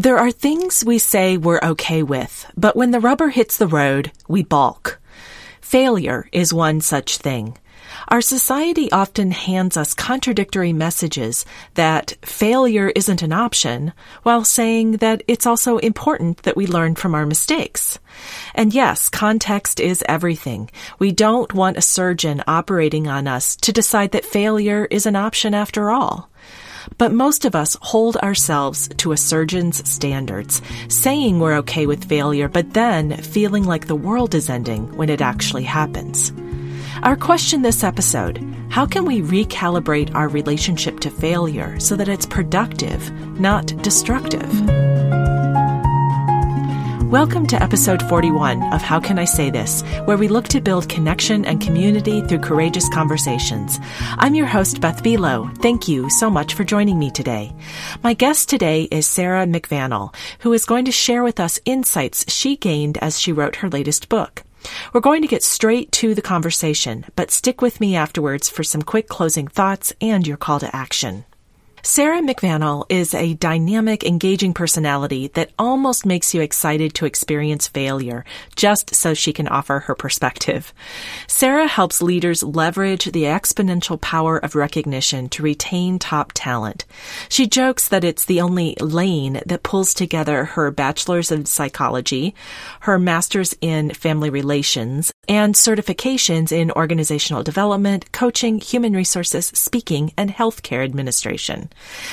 There are things we say we're okay with, but when the rubber hits the road, we balk. Failure is one such thing. Our society often hands us contradictory messages that failure isn't an option, while saying that it's also important that we learn from our mistakes. And yes, context is everything. We don't want a surgeon operating on us to decide that failure is an option after all. But most of us hold ourselves to a surgeon's standards, saying we're okay with failure, but then feeling like the world is ending when it actually happens. Our question this episode How can we recalibrate our relationship to failure so that it's productive, not destructive? Welcome to episode 41 of How Can I Say This, where we look to build connection and community through courageous conversations. I'm your host, Beth Buelow. Thank you so much for joining me today. My guest today is Sarah McVanel, who is going to share with us insights she gained as she wrote her latest book. We're going to get straight to the conversation, but stick with me afterwards for some quick closing thoughts and your call to action. Sarah McVanel is a dynamic, engaging personality that almost makes you excited to experience failure, just so she can offer her perspective. Sarah helps leaders leverage the exponential power of recognition to retain top talent. She jokes that it's the only lane that pulls together her bachelor's in psychology, her master's in family relations, and certifications in organizational development, coaching, human resources, speaking, and healthcare administration.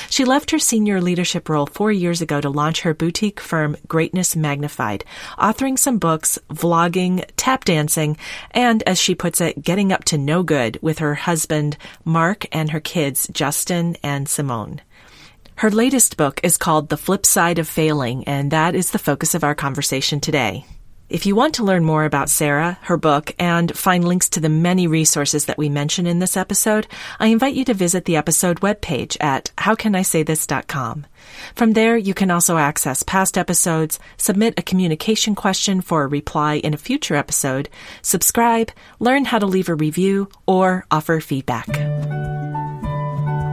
She left her senior leadership role four years ago to launch her boutique firm, Greatness Magnified, authoring some books, vlogging, tap dancing, and, as she puts it, getting up to no good with her husband, Mark, and her kids, Justin and Simone. Her latest book is called The Flip Side of Failing, and that is the focus of our conversation today. If you want to learn more about Sarah, her book, and find links to the many resources that we mention in this episode, I invite you to visit the episode webpage at howcanisaythis.com. From there, you can also access past episodes, submit a communication question for a reply in a future episode, subscribe, learn how to leave a review, or offer feedback.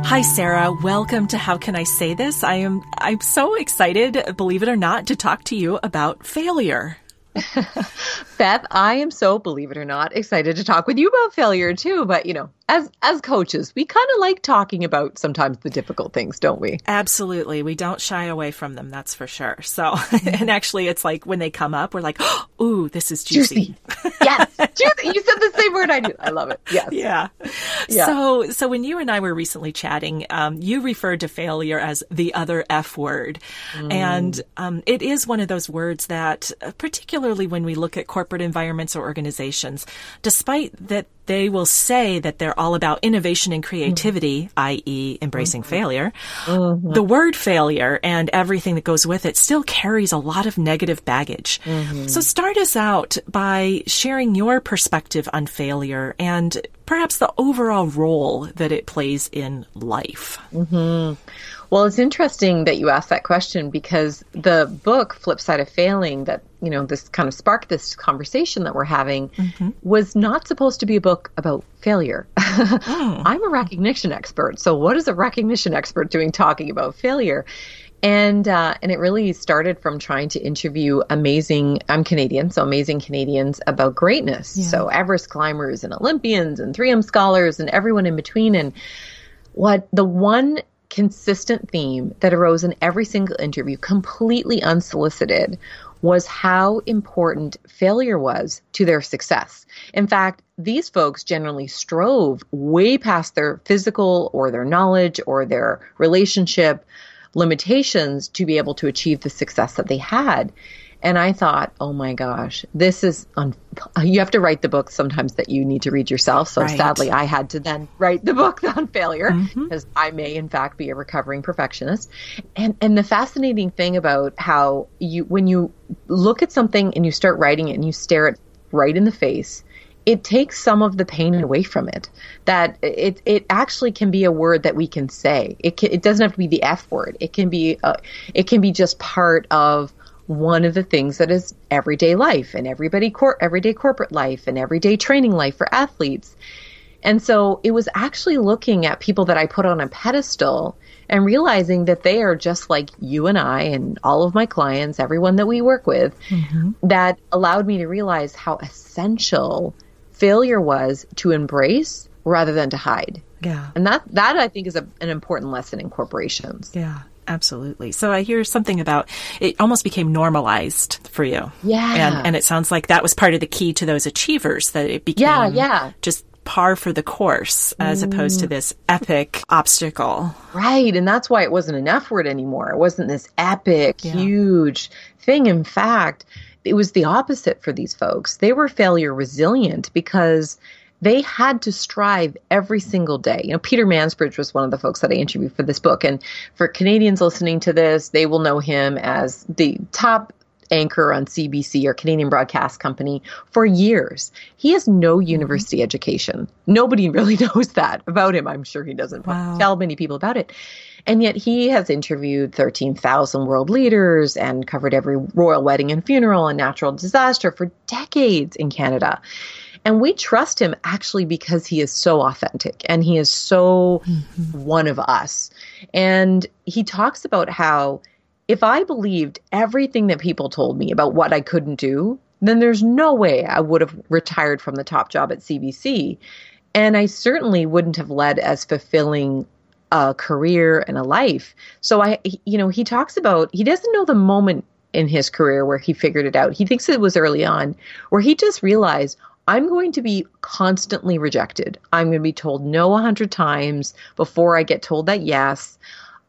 Hi Sarah, welcome to How Can I Say This? I am I'm so excited, believe it or not, to talk to you about failure. Beth, I am so, believe it or not, excited to talk with you about failure too. But, you know, as as coaches, we kind of like talking about sometimes the difficult things, don't we? Absolutely. We don't shy away from them, that's for sure. So, and actually it's like when they come up, we're like, oh, "Ooh, this is juicy." juicy. yes, juicy. You said the same word I do. I love it. Yes. Yeah. yeah. So, so when you and I were recently chatting, um, you referred to failure as the other F word. Mm. And um, it is one of those words that, uh, particularly when we look at corporate environments or organizations, despite that they will say that they're all about innovation and creativity, mm-hmm. i.e., embracing mm-hmm. failure. Mm-hmm. The word failure and everything that goes with it still carries a lot of negative baggage. Mm-hmm. So start us out by sharing your perspective on failure and perhaps the overall role that it plays in life. Mm-hmm. Well, it's interesting that you asked that question because the book Flip Side of Failing that, you know, this kind of sparked this conversation that we're having mm-hmm. was not supposed to be a book about failure. oh. I'm a recognition expert. So what is a recognition expert doing talking about failure? And uh, and it really started from trying to interview amazing. I'm Canadian, so amazing Canadians about greatness. Yeah. So Everest climbers and Olympians and 3M scholars and everyone in between. And what the one consistent theme that arose in every single interview, completely unsolicited, was how important failure was to their success. In fact, these folks generally strove way past their physical or their knowledge or their relationship limitations to be able to achieve the success that they had. And I thought, oh my gosh, this is, un- you have to write the book sometimes that you need to read yourself. So right. sadly, I had to then write the book on failure because mm-hmm. I may in fact be a recovering perfectionist. And, and the fascinating thing about how you, when you look at something and you start writing it and you stare it right in the face, it takes some of the pain away from it. That it it actually can be a word that we can say. It can, it doesn't have to be the F word. It can be uh, it can be just part of one of the things that is everyday life and everybody cor- everyday corporate life and everyday training life for athletes. And so it was actually looking at people that I put on a pedestal and realizing that they are just like you and I and all of my clients, everyone that we work with, mm-hmm. that allowed me to realize how essential failure was to embrace rather than to hide. Yeah. And that that I think is a, an important lesson in corporations. Yeah. Absolutely. So I hear something about it almost became normalized for you. Yeah. And and it sounds like that was part of the key to those achievers that it became yeah, yeah. just par for the course as mm. opposed to this epic obstacle. Right. And that's why it wasn't an F word anymore. It wasn't this epic, yeah. huge thing. In fact, it was the opposite for these folks. They were failure resilient because they had to strive every single day. You know, Peter Mansbridge was one of the folks that I interviewed for this book. And for Canadians listening to this, they will know him as the top anchor on CBC or Canadian Broadcast Company for years. He has no mm-hmm. university mm-hmm. education. Nobody really knows that about him. I'm sure he doesn't wow. tell many people about it. And yet he has interviewed 13,000 world leaders and covered every royal wedding and funeral and natural disaster for decades in Canada. And we trust him actually because he is so authentic and he is so mm-hmm. one of us. And he talks about how if I believed everything that people told me about what I couldn't do, then there's no way I would have retired from the top job at CBC. And I certainly wouldn't have led as fulfilling a career and a life. So I, you know, he talks about, he doesn't know the moment in his career where he figured it out. He thinks it was early on where he just realized, I'm going to be constantly rejected. I'm going to be told no a hundred times before I get told that yes.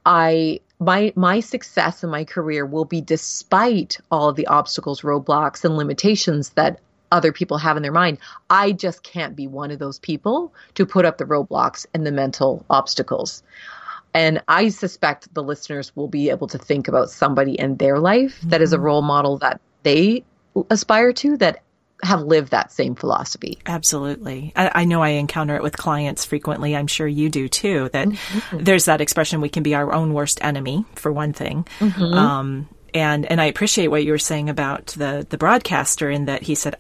I my my success in my career will be despite all of the obstacles, roadblocks, and limitations that other people have in their mind. I just can't be one of those people to put up the roadblocks and the mental obstacles. And I suspect the listeners will be able to think about somebody in their life mm-hmm. that is a mm-hmm. role model that they aspire to that have lived that same philosophy. Absolutely. I, I, know I encounter it with clients frequently. I'm sure you do too, that mm-hmm. there's that expression we can be our own worst enemy, for one thing. Mm-hmm. Um, and, and I appreciate what you were saying about the, the broadcaster in that he said,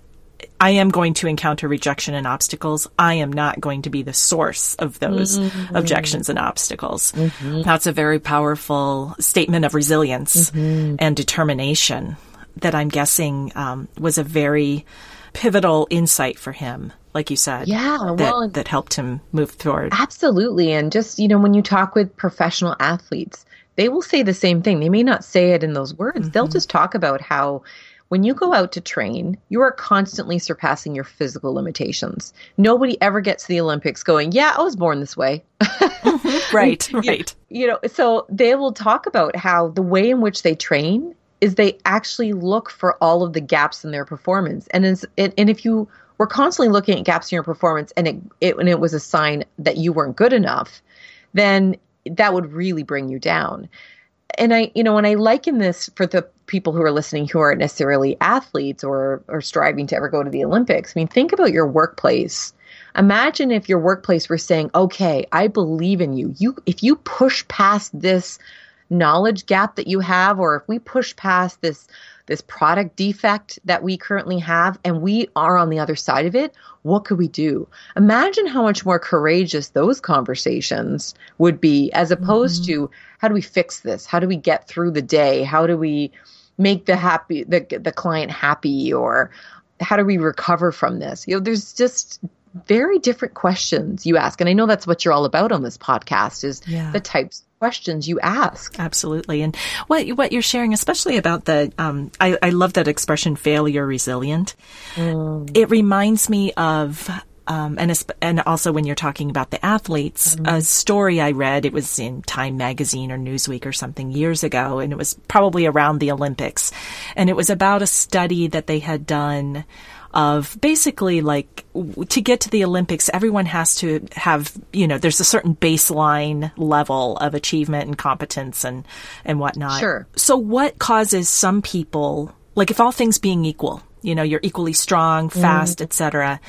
I am going to encounter rejection and obstacles. I am not going to be the source of those mm-hmm. objections and obstacles. Mm-hmm. That's a very powerful statement of resilience mm-hmm. and determination that I'm guessing um, was a very pivotal insight for him like you said yeah that, well, that helped him move forward absolutely and just you know when you talk with professional athletes they will say the same thing they may not say it in those words mm-hmm. they'll just talk about how when you go out to train, you are constantly surpassing your physical limitations. Nobody ever gets to the Olympics going, Yeah, I was born this way. right, right. You, you know, so they will talk about how the way in which they train is they actually look for all of the gaps in their performance. And it, and if you were constantly looking at gaps in your performance and it, it and it was a sign that you weren't good enough, then that would really bring you down. And I, you know, when I liken this for the people who are listening who aren't necessarily athletes or or striving to ever go to the Olympics, I mean, think about your workplace. Imagine if your workplace were saying, "Okay, I believe in you. You if you push past this knowledge gap that you have or if we push past this this product defect that we currently have and we are on the other side of it what could we do? Imagine how much more courageous those conversations would be as opposed mm-hmm. to how do we fix this? How do we get through the day? How do we make the happy the the client happy? Or how do we recover from this? You know there's just very different questions you ask. And i know that's what you're all about on this podcast is yeah. the types questions you ask. Absolutely. And what what you're sharing, especially about the, um, I, I love that expression, failure resilient. Mm. It reminds me of um, and and also when you're talking about the athletes, mm-hmm. a story I read, it was in Time Magazine or Newsweek or something years ago, and it was probably around the Olympics, and it was about a study that they had done of basically like to get to the Olympics, everyone has to have, you know, there's a certain baseline level of achievement and competence and, and whatnot. Sure. So what causes some people, like if all things being equal, you know, you're equally strong, mm-hmm. fast, mm. etc.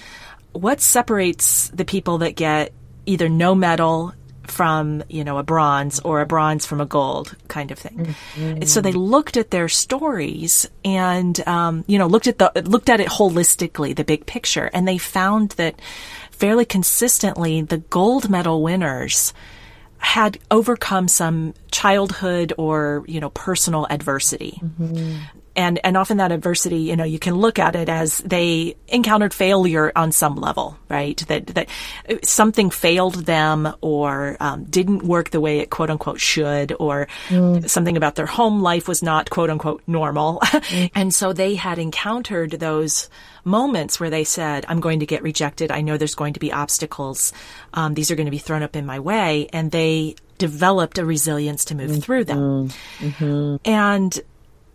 What separates the people that get either no medal from you know a bronze or a bronze from a gold kind of thing. Mm-hmm. So they looked at their stories and um, you know looked at the looked at it holistically, the big picture, and they found that fairly consistently the gold medal winners had overcome some childhood or, you know, personal adversity. Mm-hmm and and often that adversity you know you can look at it as they encountered failure on some level right that that something failed them or um, didn't work the way it quote unquote should or mm. something about their home life was not quote unquote normal mm. and so they had encountered those moments where they said i'm going to get rejected i know there's going to be obstacles um, these are going to be thrown up in my way and they developed a resilience to move mm-hmm. through them mm-hmm. and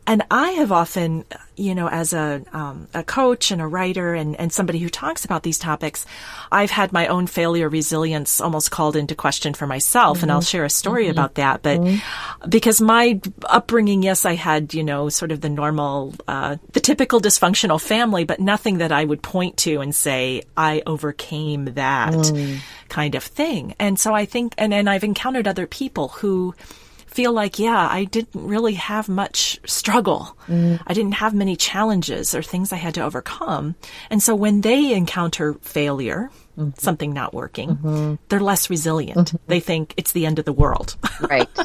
and I have often, you know, as a um, a coach and a writer and, and somebody who talks about these topics, I've had my own failure resilience almost called into question for myself, mm-hmm. and I'll mm-hmm. share a story mm-hmm. about that. But mm-hmm. because my upbringing, yes, I had, you know, sort of the normal, uh, the typical dysfunctional family, but nothing that I would point to and say I overcame that mm. kind of thing. And so I think, and and I've encountered other people who feel like, yeah, I didn't really have much struggle. Mm. I didn't have many challenges or things I had to overcome. And so when they encounter failure, mm-hmm. something not working, mm-hmm. they're less resilient. Mm-hmm. They think it's the end of the world. right.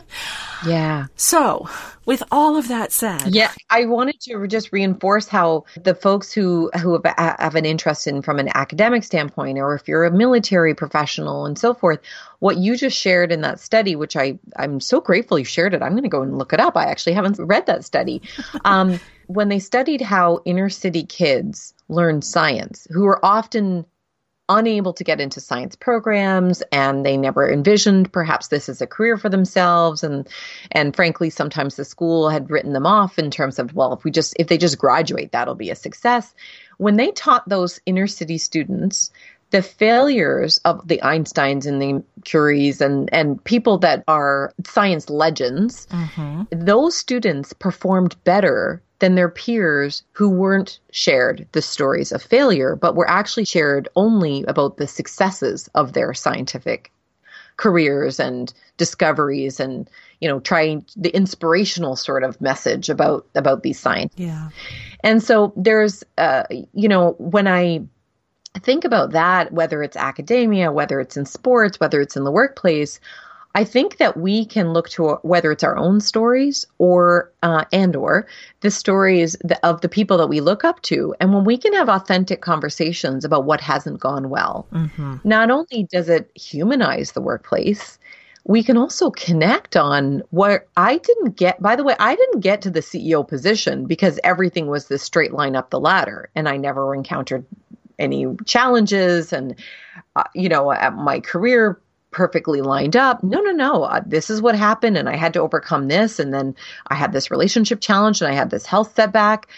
Yeah. So, with all of that said, yeah, I wanted to just reinforce how the folks who who have, have an interest in from an academic standpoint, or if you're a military professional and so forth, what you just shared in that study, which I I'm so grateful you shared it. I'm going to go and look it up. I actually haven't read that study. Um, when they studied how inner city kids learn science, who are often unable to get into science programs and they never envisioned perhaps this as a career for themselves and and frankly sometimes the school had written them off in terms of well if we just if they just graduate that'll be a success when they taught those inner city students the failures of the Einsteins and the Curies and, and people that are science legends, mm-hmm. those students performed better than their peers who weren't shared the stories of failure, but were actually shared only about the successes of their scientific careers and discoveries and you know trying the inspirational sort of message about about these science yeah. And so there's uh you know when i think about that whether it's academia whether it's in sports whether it's in the workplace I think that we can look to whether it's our own stories or uh, and or the stories of the people that we look up to, and when we can have authentic conversations about what hasn't gone well, mm-hmm. not only does it humanize the workplace, we can also connect on what I didn't get. By the way, I didn't get to the CEO position because everything was this straight line up the ladder, and I never encountered any challenges and uh, you know at my career perfectly lined up. No, no, no. Uh, this is what happened, and I had to overcome this. And then I had this relationship challenge, and I had this health setback.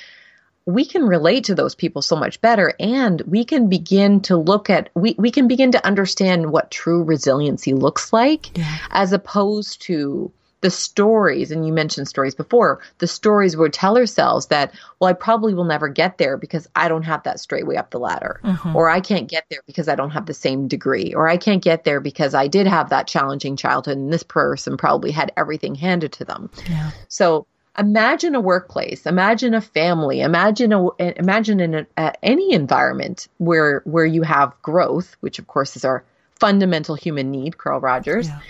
We can relate to those people so much better, and we can begin to look at we we can begin to understand what true resiliency looks like, yeah. as opposed to the stories, and you mentioned stories before, the stories we tell ourselves that, well, I probably will never get there because I don't have that straight way up the ladder. Mm-hmm. Or I can't get there because I don't have the same degree. Or I can't get there because I did have that challenging childhood and this person probably had everything handed to them. Yeah. So imagine a workplace, imagine a family, imagine a, imagine in a, any environment where, where you have growth, which of course is our fundamental human need, Carl Rogers. Yeah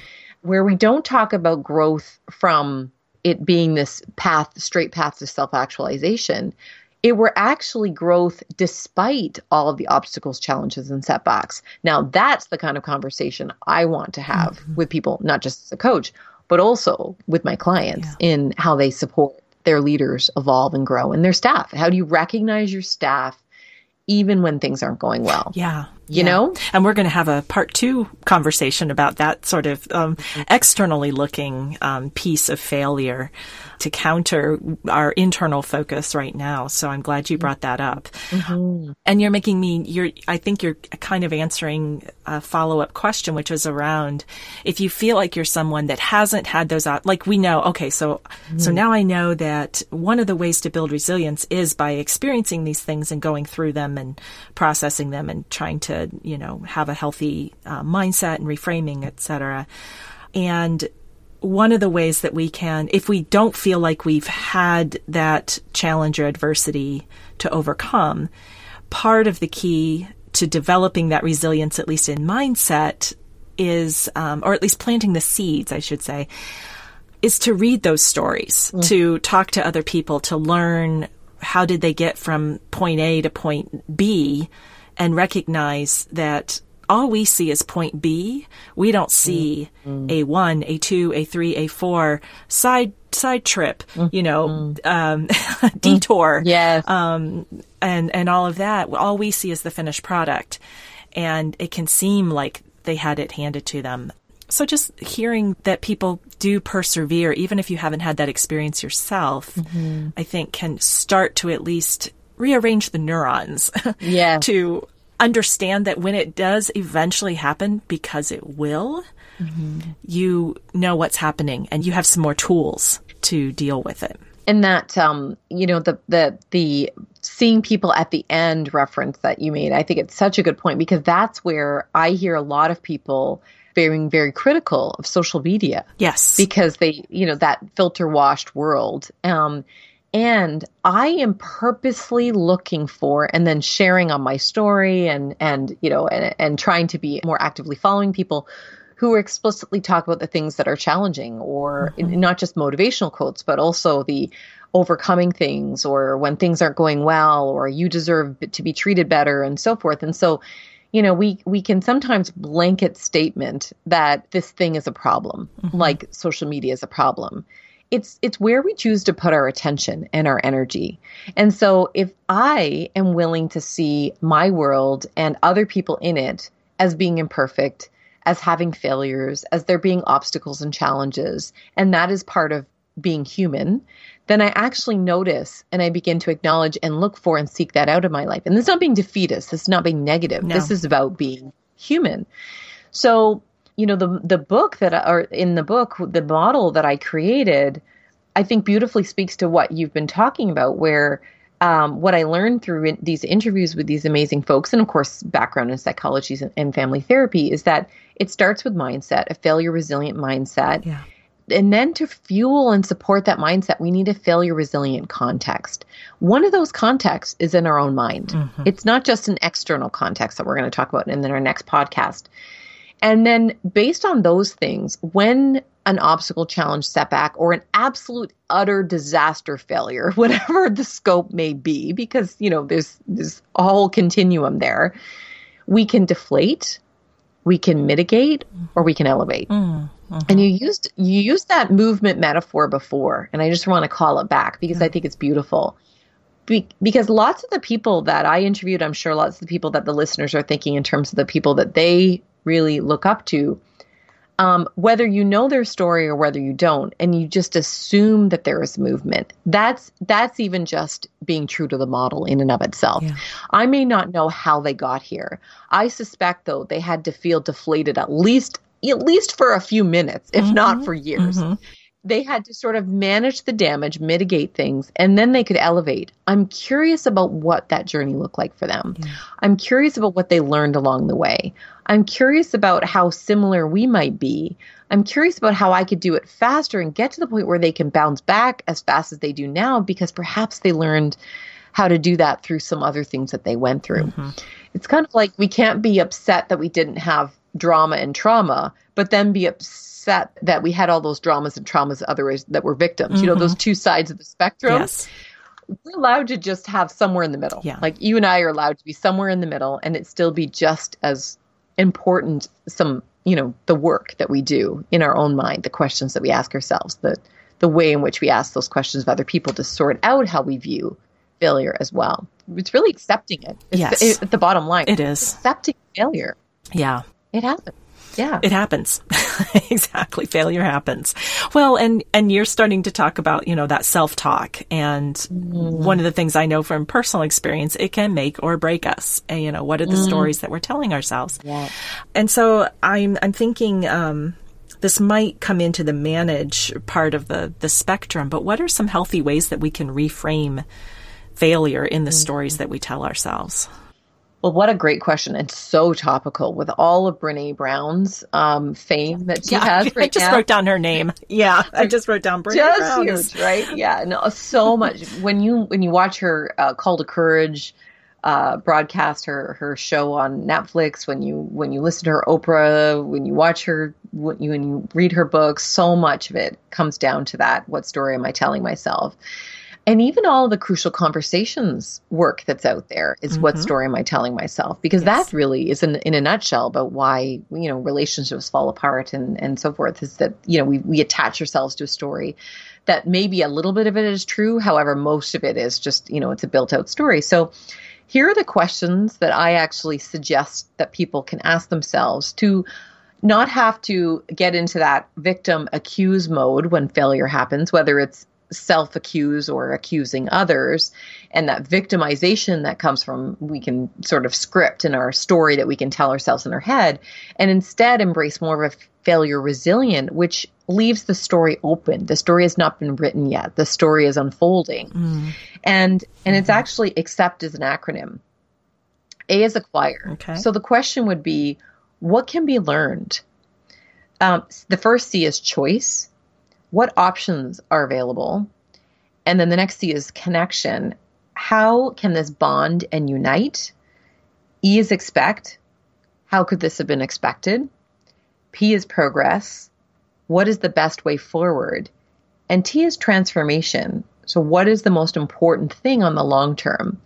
where we don't talk about growth from it being this path, straight path to self actualization, it were actually growth despite all of the obstacles, challenges, and setbacks. Now, that's the kind of conversation I want to have mm-hmm. with people, not just as a coach, but also with my clients yeah. in how they support their leaders evolve and grow and their staff. How do you recognize your staff even when things aren't going well? Yeah you yeah. know and we're going to have a part two conversation about that sort of um, externally looking um, piece of failure to counter our internal focus right now so i'm glad you brought that up mm-hmm. and you're making me you're i think you're kind of answering a follow-up question which was around if you feel like you're someone that hasn't had those like we know okay so mm-hmm. so now i know that one of the ways to build resilience is by experiencing these things and going through them and processing them and trying to you know, have a healthy uh, mindset and reframing, etc. And one of the ways that we can, if we don't feel like we've had that challenge or adversity to overcome, part of the key to developing that resilience, at least in mindset, is, um, or at least planting the seeds, I should say, is to read those stories, mm. to talk to other people, to learn how did they get from point A to point B and recognize that all we see is point B. We don't see mm-hmm. A1, A2, A3, A4 side side trip, mm-hmm. you know, mm-hmm. um, detour, yes. um, and and all of that. All we see is the finished product, and it can seem like they had it handed to them. So just hearing that people do persevere, even if you haven't had that experience yourself, mm-hmm. I think can start to at least rearrange the neurons yeah. to understand that when it does eventually happen, because it will, mm-hmm. you know what's happening and you have some more tools to deal with it. And that, um, you know, the, the, the seeing people at the end reference that you made, I think it's such a good point because that's where I hear a lot of people being very critical of social media. Yes. Because they, you know, that filter washed world. Um, and I am purposely looking for and then sharing on my story and and you know and, and trying to be more actively following people who explicitly talk about the things that are challenging or mm-hmm. not just motivational quotes but also the overcoming things or when things aren't going well or you deserve to be treated better and so forth and so you know we we can sometimes blanket statement that this thing is a problem mm-hmm. like social media is a problem it's it's where we choose to put our attention and our energy. And so if I am willing to see my world and other people in it as being imperfect, as having failures, as there being obstacles and challenges, and that is part of being human, then I actually notice and I begin to acknowledge and look for and seek that out of my life. And this is not being defeatist. This is not being negative. No. This is about being human. So you know the the book that are in the book the model that I created I think beautifully speaks to what you've been talking about where um, what I learned through in these interviews with these amazing folks, and of course, background in psychology and family therapy, is that it starts with mindset, a failure resilient mindset. Yeah. And then to fuel and support that mindset, we need a failure resilient context. One of those contexts is in our own mind. Mm-hmm. It's not just an external context that we're going to talk about in our next podcast. And then based on those things, when an obstacle, challenge, setback, or an absolute utter disaster failure, whatever the scope may be, because you know there's there's a whole continuum there, we can deflate, we can mitigate, or we can elevate. Mm, uh-huh. And you used you used that movement metaphor before, and I just want to call it back because I think it's beautiful. Be- because lots of the people that I interviewed, I'm sure lots of the people that the listeners are thinking in terms of the people that they really look up to, um, whether you know their story or whether you don't, and you just assume that there is movement. That's that's even just being true to the model in and of itself. Yeah. I may not know how they got here. I suspect though they had to feel deflated at least at least for a few minutes, if mm-hmm. not for years. Mm-hmm they had to sort of manage the damage, mitigate things, and then they could elevate. I'm curious about what that journey looked like for them. Yeah. I'm curious about what they learned along the way. I'm curious about how similar we might be. I'm curious about how I could do it faster and get to the point where they can bounce back as fast as they do now because perhaps they learned how to do that through some other things that they went through. Mm-hmm. It's kind of like we can't be upset that we didn't have drama and trauma, but then be upset that we had all those dramas and traumas otherwise that were victims. Mm-hmm. You know, those mm-hmm. two sides of the spectrum. Yes. We're allowed to just have somewhere in the middle. Yeah. Like you and I are allowed to be somewhere in the middle and it still be just as important some, you know, the work that we do in our own mind, the questions that we ask ourselves, the the way in which we ask those questions of other people to sort out how we view failure as well. It's really accepting it. It's yes. The, it, the bottom line. It is. Accepting failure. Yeah. It happens. Yeah. It happens. exactly. Failure happens. Well, and, and you're starting to talk about, you know, that self-talk. And mm. one of the things I know from personal experience, it can make or break us. And, you know, what are the mm. stories that we're telling ourselves? Yeah. And so I'm, I'm thinking, um, this might come into the manage part of the, the spectrum, but what are some healthy ways that we can reframe failure in the mm. stories that we tell ourselves? Well, what a great question. It's so topical with all of Brene Brown's um, fame that she yeah, has right I just now. wrote down her name. Yeah, I just wrote down Brene just Brown. huge, right? Yeah, no, so much. when you when you watch her uh, Call to Courage, uh, broadcast her her show on Netflix, when you when you listen to her Oprah, when you watch her, when you, when you read her books, so much of it comes down to that. What story am I telling myself? And even all the crucial conversations work that's out there is mm-hmm. what story am I telling myself? Because yes. that really is in, in a nutshell about why, you know, relationships fall apart and, and so forth is that, you know, we, we attach ourselves to a story that maybe a little bit of it is true. However, most of it is just, you know, it's a built out story. So here are the questions that I actually suggest that people can ask themselves to not have to get into that victim accuse mode when failure happens, whether it's self accuse or accusing others and that victimization that comes from we can sort of script in our story that we can tell ourselves in our head and instead embrace more of a failure resilient which leaves the story open. The story has not been written yet. The story is unfolding. Mm. and and mm-hmm. it's actually accept as an acronym. A is acquire. Okay. so the question would be what can be learned? Um, the first c is choice what options are available? And then the next C is connection. How can this bond and unite? E is expect. How could this have been expected? P is progress. What is the best way forward? And T is transformation. So, what is the most important thing on the long term?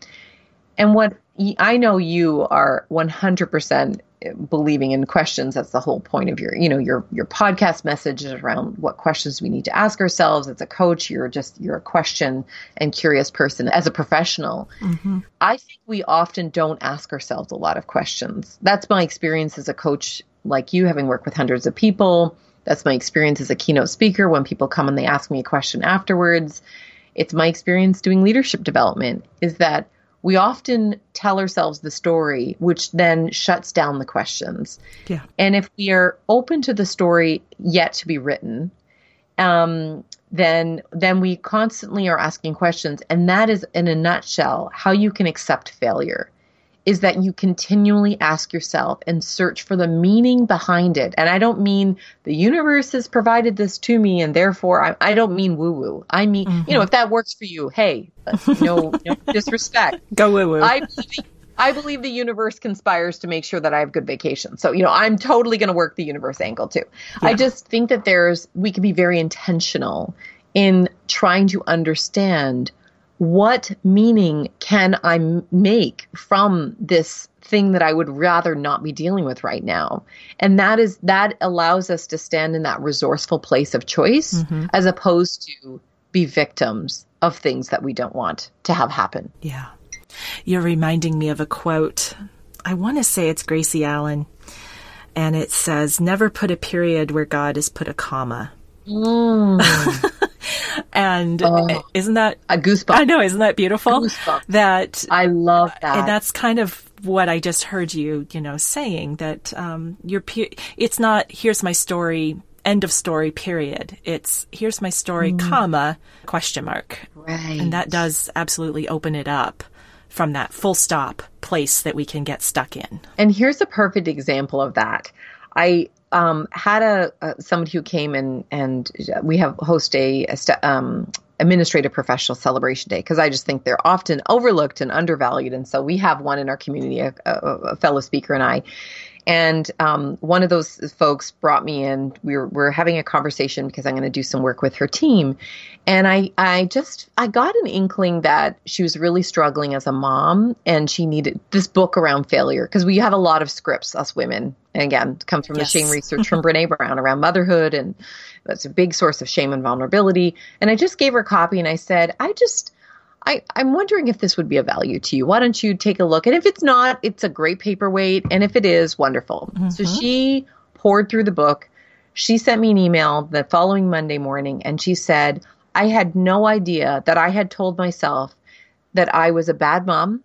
And what I know you are 100% believing in questions. That's the whole point of your you know your your podcast message is around what questions we need to ask ourselves. As a coach you're just you're a question and curious person. As a professional mm-hmm. i think we often don't ask ourselves a lot of questions. That's my experience as a coach like you having worked with hundreds of people. That's my experience as a keynote speaker. When people come and they ask me a question afterwards it's my experience doing leadership development is that we often tell ourselves the story, which then shuts down the questions. Yeah. And if we are open to the story yet to be written, um, then then we constantly are asking questions, and that is, in a nutshell, how you can accept failure is that you continually ask yourself and search for the meaning behind it. And I don't mean the universe has provided this to me and therefore I, I don't mean woo woo. I mean, mm-hmm. you know, if that works for you, hey, no, no disrespect. Go woo woo. I believe, I believe the universe conspires to make sure that I have good vacation. So, you know, I'm totally going to work the universe angle too. Yeah. I just think that there's, we can be very intentional in trying to understand what meaning can I make from this thing that I would rather not be dealing with right now? And that is that allows us to stand in that resourceful place of choice mm-hmm. as opposed to be victims of things that we don't want to have happen. Yeah. You're reminding me of a quote. I want to say it's Gracie Allen. And it says, Never put a period where God has put a comma. Mm. and oh, isn't that a goosebump? I know, isn't that beautiful? Goosebump. That I love that, and that's kind of what I just heard you, you know, saying that um, your it's not here's my story, end of story, period. It's here's my story, mm. comma question mark, right? And that does absolutely open it up from that full stop place that we can get stuck in. And here's a perfect example of that. I um, had a, a, somebody who came and and we have host a, a um, administrative professional celebration day because I just think they're often overlooked and undervalued, and so we have one in our community, a, a fellow speaker and I. And um, one of those folks brought me in. We were, we were having a conversation because I'm going to do some work with her team, and I I just I got an inkling that she was really struggling as a mom, and she needed this book around failure because we have a lot of scripts us women and again, comes from yes. the shame research from Brene Brown around motherhood, and that's a big source of shame and vulnerability. And I just gave her a copy, and I said, I just, I, I'm wondering if this would be of value to you. Why don't you take a look? And if it's not, it's a great paperweight, and if it is, wonderful. Mm-hmm. So she poured through the book. She sent me an email the following Monday morning, and she said, I had no idea that I had told myself that I was a bad mom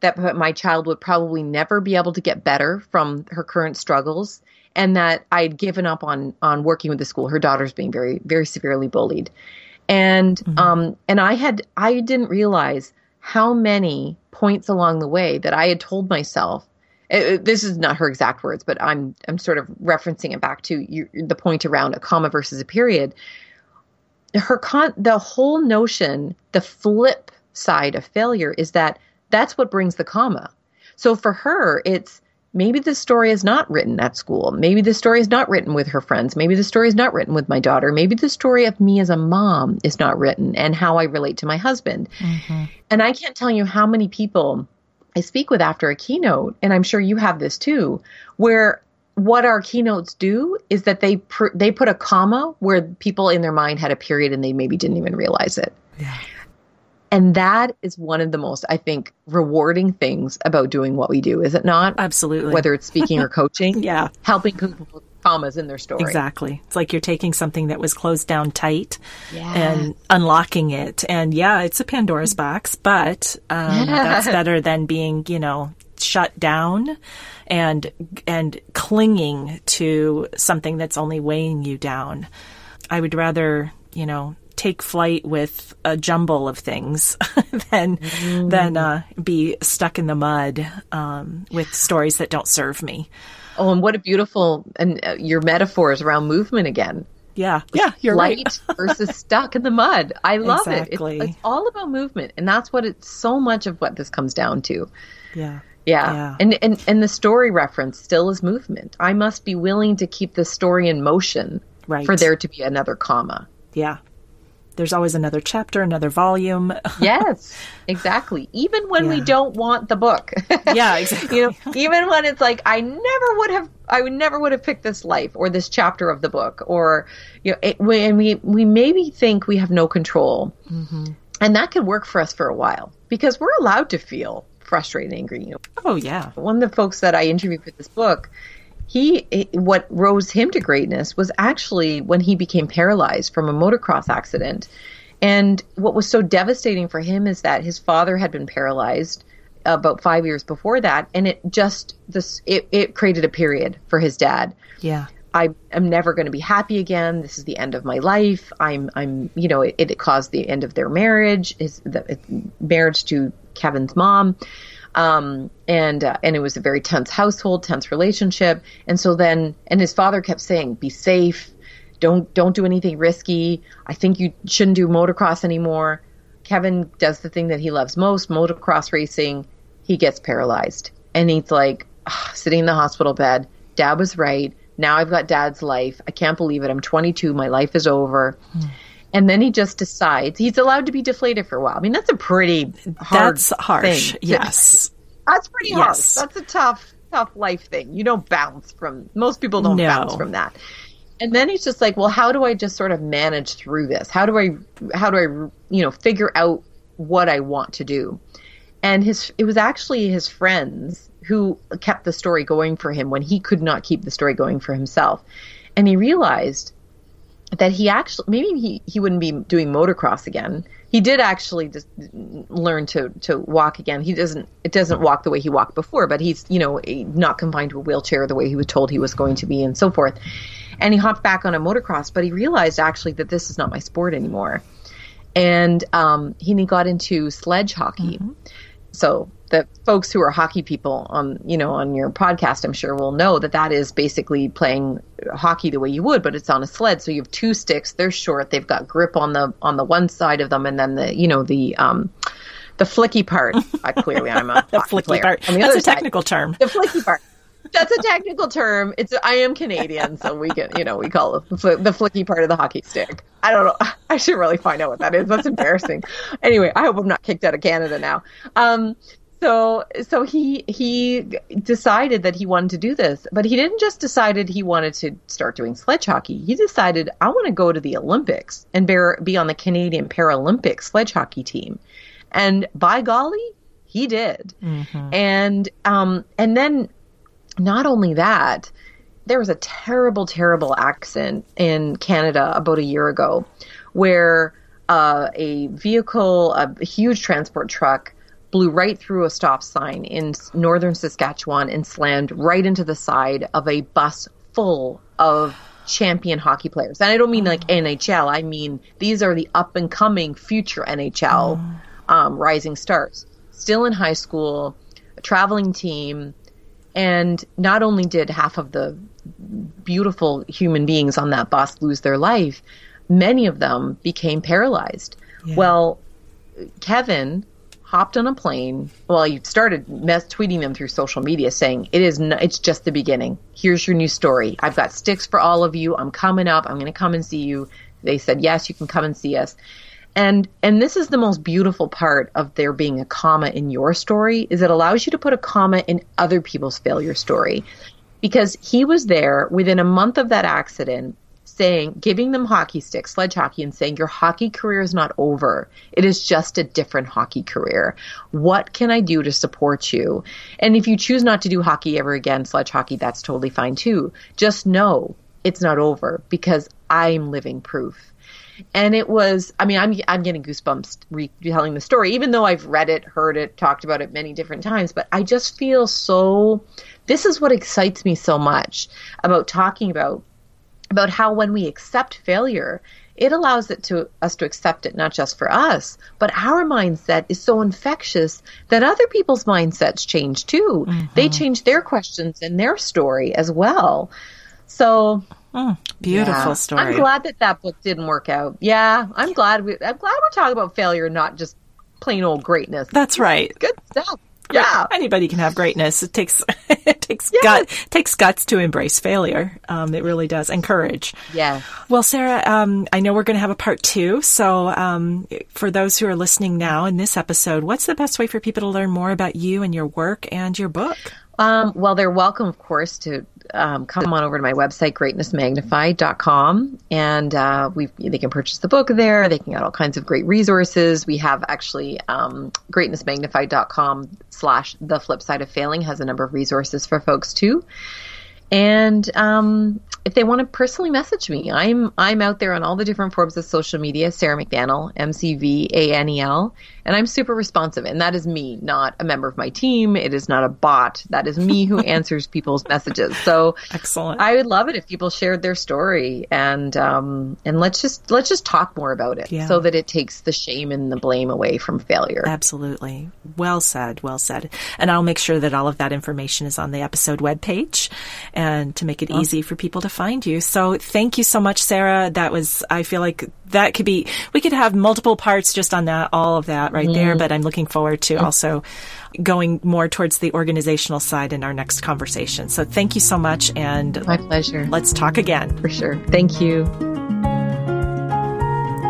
that my child would probably never be able to get better from her current struggles and that I'd given up on on working with the school. Her daughter's being very very severely bullied. And mm-hmm. um and I had I didn't realize how many points along the way that I had told myself it, uh, uh, this is not her exact words, but I'm I'm sort of referencing it back to you, the point around a comma versus a period. Her con the whole notion, the flip side of failure is that that's what brings the comma. So for her, it's maybe the story is not written at school. Maybe the story is not written with her friends. Maybe the story is not written with my daughter. Maybe the story of me as a mom is not written and how I relate to my husband. Mm-hmm. And I can't tell you how many people I speak with after a keynote, and I'm sure you have this too, where what our keynotes do is that they pr- they put a comma where people in their mind had a period and they maybe didn't even realize it. Yeah. And that is one of the most, I think, rewarding things about doing what we do, is it not? Absolutely. Whether it's speaking or coaching. yeah. Helping people commas in their story. Exactly. It's like you're taking something that was closed down tight yeah. and unlocking it. And yeah, it's a Pandora's box, but um, yeah. that's better than being, you know, shut down and and clinging to something that's only weighing you down. I would rather, you know, take flight with a jumble of things than mm. than uh, be stuck in the mud um, with stories that don't serve me. Oh, and what a beautiful and uh, your metaphors around movement again. Yeah, yeah, you're light right. versus stuck in the mud. I love exactly. it. It's, it's, all about movement, and that's what it's so much of what this comes down to. Yeah. Yeah. yeah. And, and and the story reference still is movement. I must be willing to keep the story in motion right. for there to be another comma. Yeah there's always another chapter, another volume. yes, exactly. Even when yeah. we don't want the book. yeah, exactly. you know, even when it's like I never would have, I would never would have picked this life or this chapter of the book, or you know, it, when we we maybe think we have no control, mm-hmm. and that can work for us for a while because we're allowed to feel frustrated, angry. You know? Oh yeah. One of the folks that I interviewed for this book he what rose him to greatness was actually when he became paralyzed from a motocross accident. And what was so devastating for him is that his father had been paralyzed uh, about five years before that, and it just this it, it created a period for his dad. Yeah. I am never going to be happy again. This is the end of my life. I'm, I'm, you know, it, it caused the end of their marriage, his the, marriage to Kevin's mom. Um, and uh, and it was a very tense household, tense relationship. And so then, and his father kept saying, "Be safe, don't don't do anything risky. I think you shouldn't do motocross anymore." Kevin does the thing that he loves most, motocross racing. He gets paralyzed, and he's like sitting in the hospital bed. Dad was right. Now I've got dad's life. I can't believe it. I'm 22. My life is over. Hmm. And then he just decides he's allowed to be deflated for a while. I mean, that's a pretty hard That's harsh. Thing yes. That's pretty yes. harsh. That's a tough, tough life thing. You don't bounce from, most people don't no. bounce from that. And then he's just like, well, how do I just sort of manage through this? How do I, how do I, you know, figure out what I want to do? And his, it was actually his friends who kept the story going for him when he could not keep the story going for himself. And he realized that he actually maybe he, he wouldn't be doing motocross again. He did actually just learn to to walk again. He doesn't it doesn't walk the way he walked before, but he's you know not confined to a wheelchair the way he was told he was going to be and so forth. And he hopped back on a motocross, but he realized actually that this is not my sport anymore. And um, he got into sledge hockey. Mm-hmm. So the folks who are hockey people on you know on your podcast i'm sure will know that that is basically playing hockey the way you would but it's on a sled so you have two sticks they're short they've got grip on the on the one side of them and then the you know the um the flicky part uh, clearly i'm a the flicky player. part on the that's a technical side, term the flicky part that's a technical term. It's I am Canadian, so we get you know we call it the flicky part of the hockey stick. I don't know. I should really find out what that is. That's embarrassing. anyway, I hope I'm not kicked out of Canada now. Um, so so he he decided that he wanted to do this but he didn't just decided he wanted to start doing sledge hockey. He decided i want to go to the olympics and bear, be on the canadian paralympic sledge hockey team. And by golly he did. Mm-hmm. and um and then not only that there was a terrible terrible accident in canada about a year ago where uh, a vehicle a huge transport truck blew right through a stop sign in northern Saskatchewan and slammed right into the side of a bus full of champion hockey players. And I don't mean like NHL, I mean these are the up and coming future NHL um, rising stars. Still in high school, a traveling team, and not only did half of the beautiful human beings on that bus lose their life, many of them became paralyzed. Yeah. Well, Kevin hopped on a plane. Well, you started mess tweeting them through social media saying it is it's just the beginning. Here's your new story. I've got sticks for all of you. I'm coming up. I'm going to come and see you. They said, "Yes, you can come and see us." And and this is the most beautiful part of there being a comma in your story is it allows you to put a comma in other people's failure story. Because he was there within a month of that accident saying, giving them hockey sticks, sledge hockey, and saying, Your hockey career is not over. It is just a different hockey career. What can I do to support you? And if you choose not to do hockey ever again, sledge hockey, that's totally fine too. Just know it's not over because I'm living proof. And it was, I mean, I'm, I'm getting goosebumps retelling the story, even though I've read it, heard it, talked about it many different times, but I just feel so, this is what excites me so much about talking about about how when we accept failure, it allows it to us to accept it not just for us, but our mindset is so infectious that other people's mindsets change too. Mm-hmm. They change their questions and their story as well. So mm, beautiful yeah. story. I'm glad that that book didn't work out. Yeah, I'm glad we. I'm glad we're talking about failure, not just plain old greatness. That's right. Good stuff yeah. Anybody can have greatness. It takes it takes yes. gut takes guts to embrace failure. Um, it really does, and courage. Yeah. Well, Sarah, um, I know we're going to have a part two. So, um, for those who are listening now in this episode, what's the best way for people to learn more about you and your work and your book? Um, well, they're welcome, of course, to um, come on over to my website, greatnessmagnified.com, and uh, we they can purchase the book there. They can get all kinds of great resources. We have actually um, greatnessmagnified.com slash the flip side of failing has a number of resources for folks too. And um, if they want to personally message me, I'm I'm out there on all the different forms of social media. Sarah McVanel, M C V A N E L, and I'm super responsive. And that is me, not a member of my team. It is not a bot. That is me who answers people's messages. So excellent. I would love it if people shared their story and um, and let's just let's just talk more about it yeah. so that it takes the shame and the blame away from failure. Absolutely. Well said. Well said. And I'll make sure that all of that information is on the episode webpage and to make it easy for people to find you. So thank you so much, Sarah. That was I feel like that could be we could have multiple parts just on that all of that right mm. there, but I'm looking forward to also going more towards the organizational side in our next conversation. So thank you so much and my pleasure. Let's talk again. For sure. Thank you.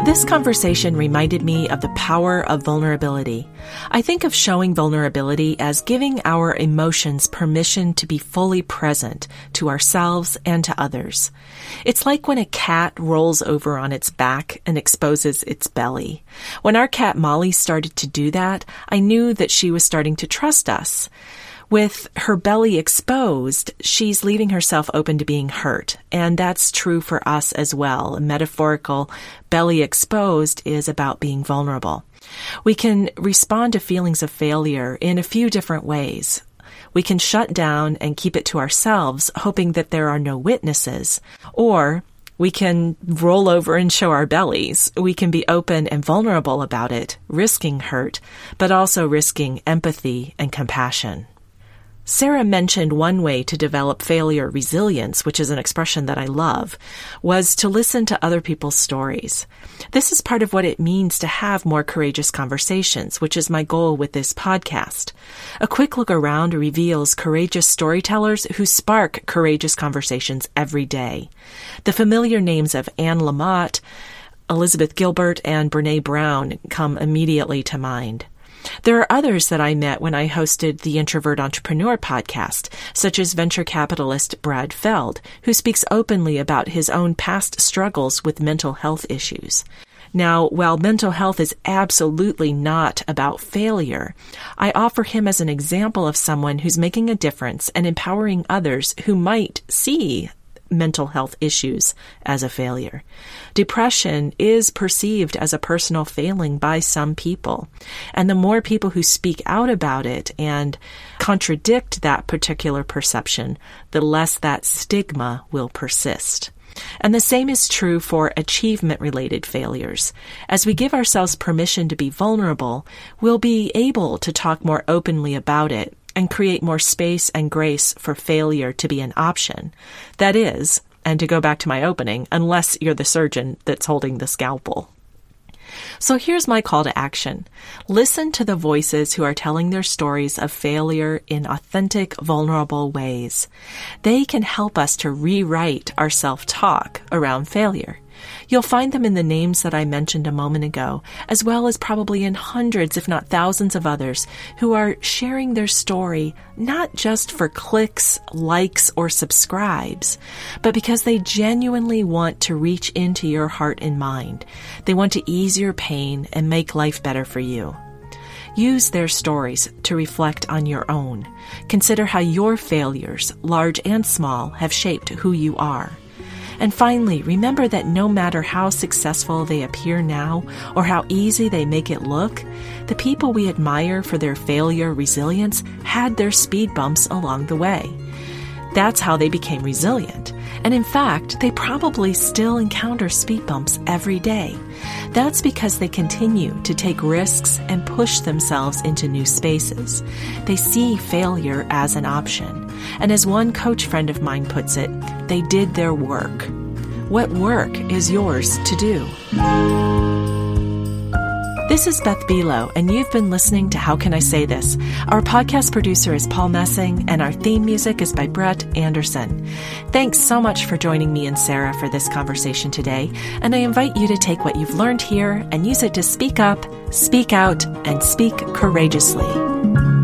This conversation reminded me of the power of vulnerability. I think of showing vulnerability as giving our emotions permission to be fully present to ourselves and to others. It's like when a cat rolls over on its back and exposes its belly. When our cat Molly started to do that, I knew that she was starting to trust us. With her belly exposed, she's leaving herself open to being hurt. And that's true for us as well. A metaphorical belly exposed is about being vulnerable. We can respond to feelings of failure in a few different ways. We can shut down and keep it to ourselves, hoping that there are no witnesses. Or we can roll over and show our bellies. We can be open and vulnerable about it, risking hurt, but also risking empathy and compassion. Sarah mentioned one way to develop failure resilience, which is an expression that I love, was to listen to other people's stories. This is part of what it means to have more courageous conversations, which is my goal with this podcast. A quick look around reveals courageous storytellers who spark courageous conversations every day. The familiar names of Anne Lamott, Elizabeth Gilbert, and Brene Brown come immediately to mind. There are others that I met when I hosted the Introvert Entrepreneur podcast, such as venture capitalist Brad Feld, who speaks openly about his own past struggles with mental health issues. Now, while mental health is absolutely not about failure, I offer him as an example of someone who's making a difference and empowering others who might see mental health issues as a failure. Depression is perceived as a personal failing by some people. And the more people who speak out about it and contradict that particular perception, the less that stigma will persist. And the same is true for achievement related failures. As we give ourselves permission to be vulnerable, we'll be able to talk more openly about it and create more space and grace for failure to be an option. That is, and to go back to my opening, unless you're the surgeon that's holding the scalpel. So here's my call to action. Listen to the voices who are telling their stories of failure in authentic, vulnerable ways. They can help us to rewrite our self-talk around failure. You'll find them in the names that I mentioned a moment ago, as well as probably in hundreds, if not thousands of others who are sharing their story not just for clicks, likes, or subscribes, but because they genuinely want to reach into your heart and mind. They want to ease your pain and make life better for you. Use their stories to reflect on your own. Consider how your failures, large and small, have shaped who you are. And finally, remember that no matter how successful they appear now or how easy they make it look, the people we admire for their failure resilience had their speed bumps along the way. That's how they became resilient. And in fact, they probably still encounter speed bumps every day. That's because they continue to take risks and push themselves into new spaces. They see failure as an option. And as one coach friend of mine puts it, they did their work. What work is yours to do? This is Beth Buelow, and you've been listening to How Can I Say This? Our podcast producer is Paul Messing, and our theme music is by Brett Anderson. Thanks so much for joining me and Sarah for this conversation today, and I invite you to take what you've learned here and use it to speak up, speak out, and speak courageously.